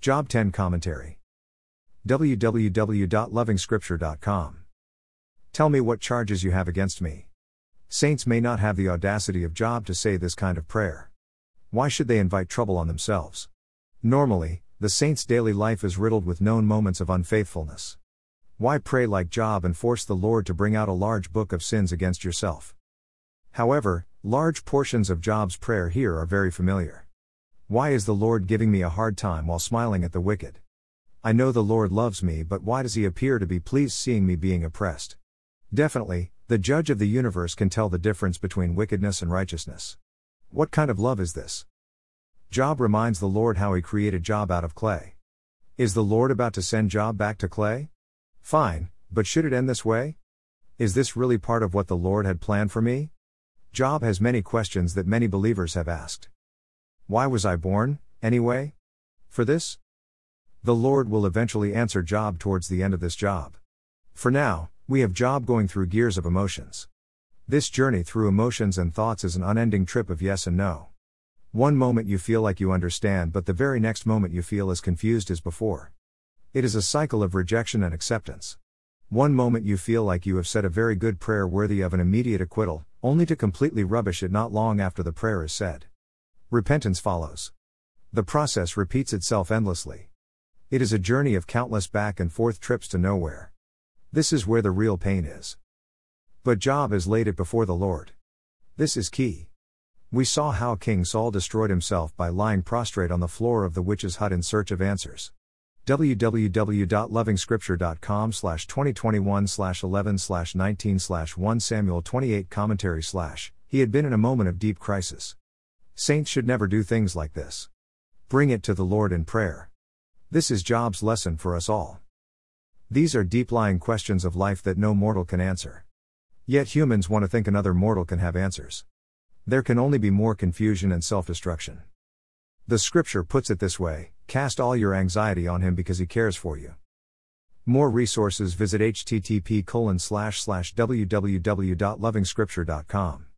Job 10 Commentary. www.lovingscripture.com. Tell me what charges you have against me. Saints may not have the audacity of Job to say this kind of prayer. Why should they invite trouble on themselves? Normally, the saint's daily life is riddled with known moments of unfaithfulness. Why pray like Job and force the Lord to bring out a large book of sins against yourself? However, large portions of Job's prayer here are very familiar. Why is the Lord giving me a hard time while smiling at the wicked? I know the Lord loves me, but why does he appear to be pleased seeing me being oppressed? Definitely, the judge of the universe can tell the difference between wickedness and righteousness. What kind of love is this? Job reminds the Lord how he created Job out of clay. Is the Lord about to send Job back to clay? Fine, but should it end this way? Is this really part of what the Lord had planned for me? Job has many questions that many believers have asked. Why was I born, anyway? For this? The Lord will eventually answer Job towards the end of this job. For now, we have Job going through gears of emotions. This journey through emotions and thoughts is an unending trip of yes and no. One moment you feel like you understand, but the very next moment you feel as confused as before. It is a cycle of rejection and acceptance. One moment you feel like you have said a very good prayer worthy of an immediate acquittal, only to completely rubbish it not long after the prayer is said. Repentance follows. The process repeats itself endlessly. It is a journey of countless back and forth trips to nowhere. This is where the real pain is. But Job has laid it before the Lord. This is key. We saw how King Saul destroyed himself by lying prostrate on the floor of the witch's hut in search of answers. www.lovingscripture.com slash 2021 slash 11 slash 19 slash 1 Samuel 28 commentary slash he had been in a moment of deep crisis. Saints should never do things like this. Bring it to the Lord in prayer. This is Job's lesson for us all. These are deep lying questions of life that no mortal can answer. Yet humans want to think another mortal can have answers. There can only be more confusion and self destruction. The scripture puts it this way cast all your anxiety on him because he cares for you. More resources visit http www.lovingscripture.com.